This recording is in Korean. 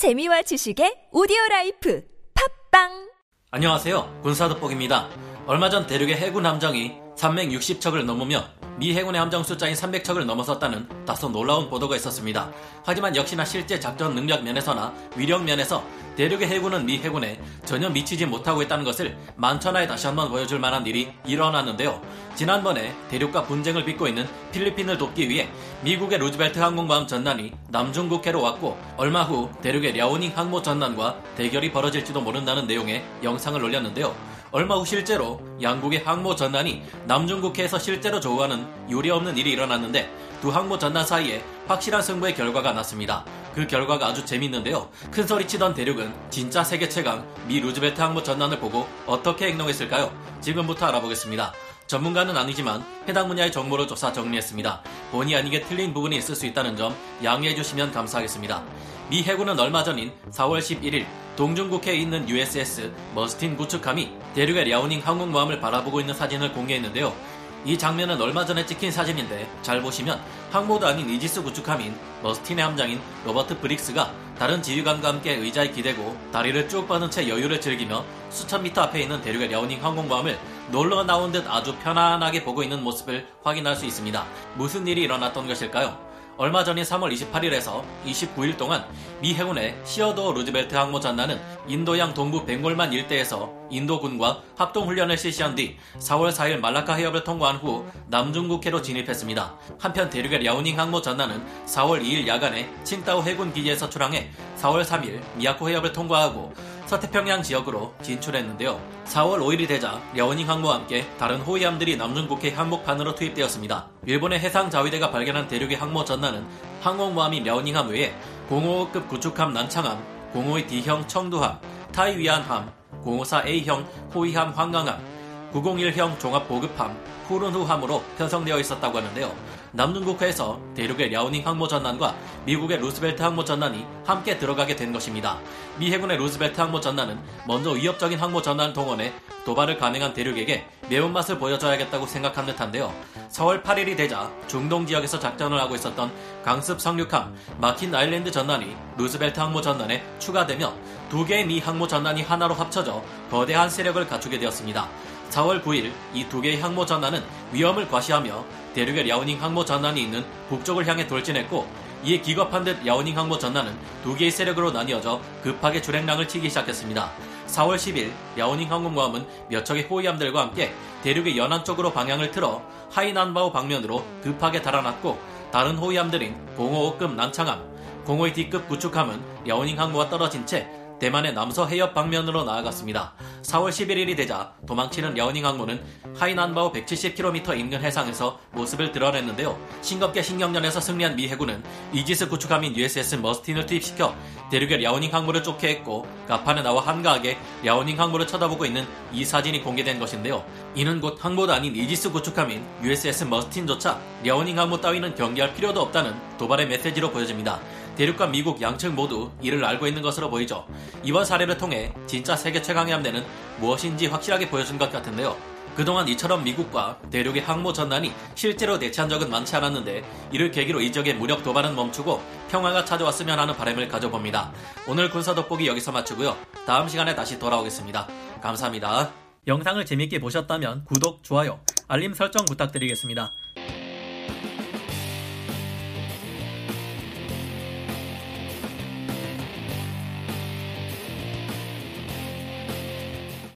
재미와 지식의 오디오 life 팟빵 안녕하세요. 군사돋보기입니다. 얼마 전 대륙의 해군 함정이 360척을 넘으며 미 해군의 함정 숫자인 300척을 넘어섰다는 다소 놀라운 보도가 있었습니다. 하지만 역시나 실제 작전 능력 면에서나 위력 면에서 대륙의 해군은 미 해군에 전혀 미치지 못하고 있다는 것을 만천하에 다시 한번 보여줄 만한 일이 일어났는데요. 지난번에 대륙과 분쟁을 빚고 있는 필리핀을 돕기 위해 미국의 루즈벨트 항공모함 전단이 남중국해로 왔고 얼마 후 대륙의 랴오닝 항모 전단과 대결이 벌어질지도 모른다는 내용의 영상을 올렸는데요. 얼마 후 실제로 양국의 항모 전단이 남중국해에서 실제로 조우하는 유례없는 일이 일어났는데 두 항모 전단 사이에 확실한 승부의 결과가 났습니다. 그 결과가 아주 재밌는데요. 큰 소리 치던 대륙은 진짜 세계 최강 미 루즈벨트 항모 전단을 보고 어떻게 행동했을까요? 지금부터 알아보겠습니다. 전문가는 아니지만 해당 분야의 정보를 조사 정리했습니다. 본의 아니게 틀린 부분이 있을 수 있다는 점 양해해 주시면 감사하겠습니다. 미 해군은 얼마 전인 4월 11일 동중국해에 있는 USS 머스틴 구축함이 대륙의 랴오닝 항공모함을 바라보고 있는 사진을 공개했는데요. 이 장면은 얼마 전에 찍힌 사진인데 잘 보시면 항모도 아닌 이지스 구축함인 머스틴의 함장인 로버트 브릭스가 다른 지휘관과 함께 의자에 기대고 다리를 쭉 뻗은 채 여유를 즐기며 수천 미터 앞에 있는 대륙의 랴오닝 항공모함을 놀러 나온 듯 아주 편안하게 보고 있는 모습을 확인할 수 있습니다. 무슨 일이 일어났던 것일까요? 얼마 전인 3월 28일에서 29일 동안 미 해군의 시어도 루즈벨트 항모 전단은 인도양 동부 벵골만 일대에서 인도군과 합동훈련을 실시한 뒤 4월 4일 말라카 해협을 통과한 후 남중국해로 진입했습니다. 한편 대륙의 랴오닝 항모 전단은 4월 2일 야간에 칭따오 해군 기지에서 출항해 4월 3일 미야코 해협을 통과하고 서태평양 지역으로 진출했는데요. 4월 5일이 되자 랴오닝 항모와 함께 다른 호위함들이 남중국해 항목판으로 투입되었습니다. 일본의 해상 자위대가 발견한 대륙의 항모 전단은 항공모함인 랴오닝함 외에 055급 구축함 난창함, 052 D형 청두함, 타이 위안함, 054A형 호위함 황강함, 901형 종합보급함, 후룬후함으로 편성되어 있었다고 하는데요. 남중국해에서 대륙의 랴오닝 항모 전단과 미국의 루스벨트 항모 전단이 함께 들어가게 된 것입니다. 미 해군의 루스벨트 항모 전단은 먼저 위협적인 항모 전단 동원해 도발을 감행한 대륙에게 매운맛을 보여줘야겠다고 생각한 듯한데요. 4월 8일이 되자 중동 지역에서 작전을 하고 있었던 강습 상륙함 마킨 아일랜드 전단이 루스벨트 항모 전단에 추가되며 두 개의 미 항모 전단이 하나로 합쳐져 거대한 세력을 갖추게 되었습니다. 4월 9일 이 두 개의 항모 전단은 위험을 과시하며 대륙의 랴오닝 항모 전단이 있는 북쪽을 향해 돌진했고 이에 기겁한 듯 랴오닝 항모 전단은 두 개의 세력으로 나뉘어져 급하게 주행랑을 치기 시작했습니다. 4월 10일 랴오닝 항공모함은 몇 척의 호위함들과 함께 대륙의 연안 쪽으로 방향을 틀어 하이난바오 방면으로 급하게 달아났고 다른 호위함들인 055급 난창함, 052D급 구축함은 랴오닝 항모와 떨어진 채 대만의 남서 해협 방면으로 나아갔습니다. 4월 11일이 되자 도망치는 랴오닝 항모는 하이난다오 170km 인근 해상에서 모습을 드러냈는데요. 싱겁게 신경전에서 승리한 미 해군은 이지스 구축함인 USS 머스틴을 투입시켜 대륙의 랴오닝 항모를 쫓게 했고 갑판에 나와 한가하게 랴오닝 항모를 쳐다보고 있는 이 사진이 공개된 것인데요. 이는 곧 항모도 아닌 이지스 구축함인 USS 머스틴조차 랴오닝 항모 따위는 경계할 필요도 없다는 도발의 메시지로 보여집니다. 대륙과 미국 양측 모두 이를 알고 있는 것으로 보이죠. 이번 사례를 통해 진짜 세계 최강의 함대는 무엇인지 확실하게 보여준 것 같은데요. 그동안 이처럼 미국과 대륙의 항모 전단이 실제로 대치한 적은 많지 않았는데 이를 계기로 이 지역의 무력 도발은 멈추고 평화가 찾아왔으면 하는 바람을 가져봅니다. 오늘 군사 돋보기 여기서 마치고요. 다음 시간에 다시 돌아오겠습니다. 감사합니다. 영상을 재밌게 보셨다면 구독, 좋아요, 알림 설정 부탁드리겠습니다.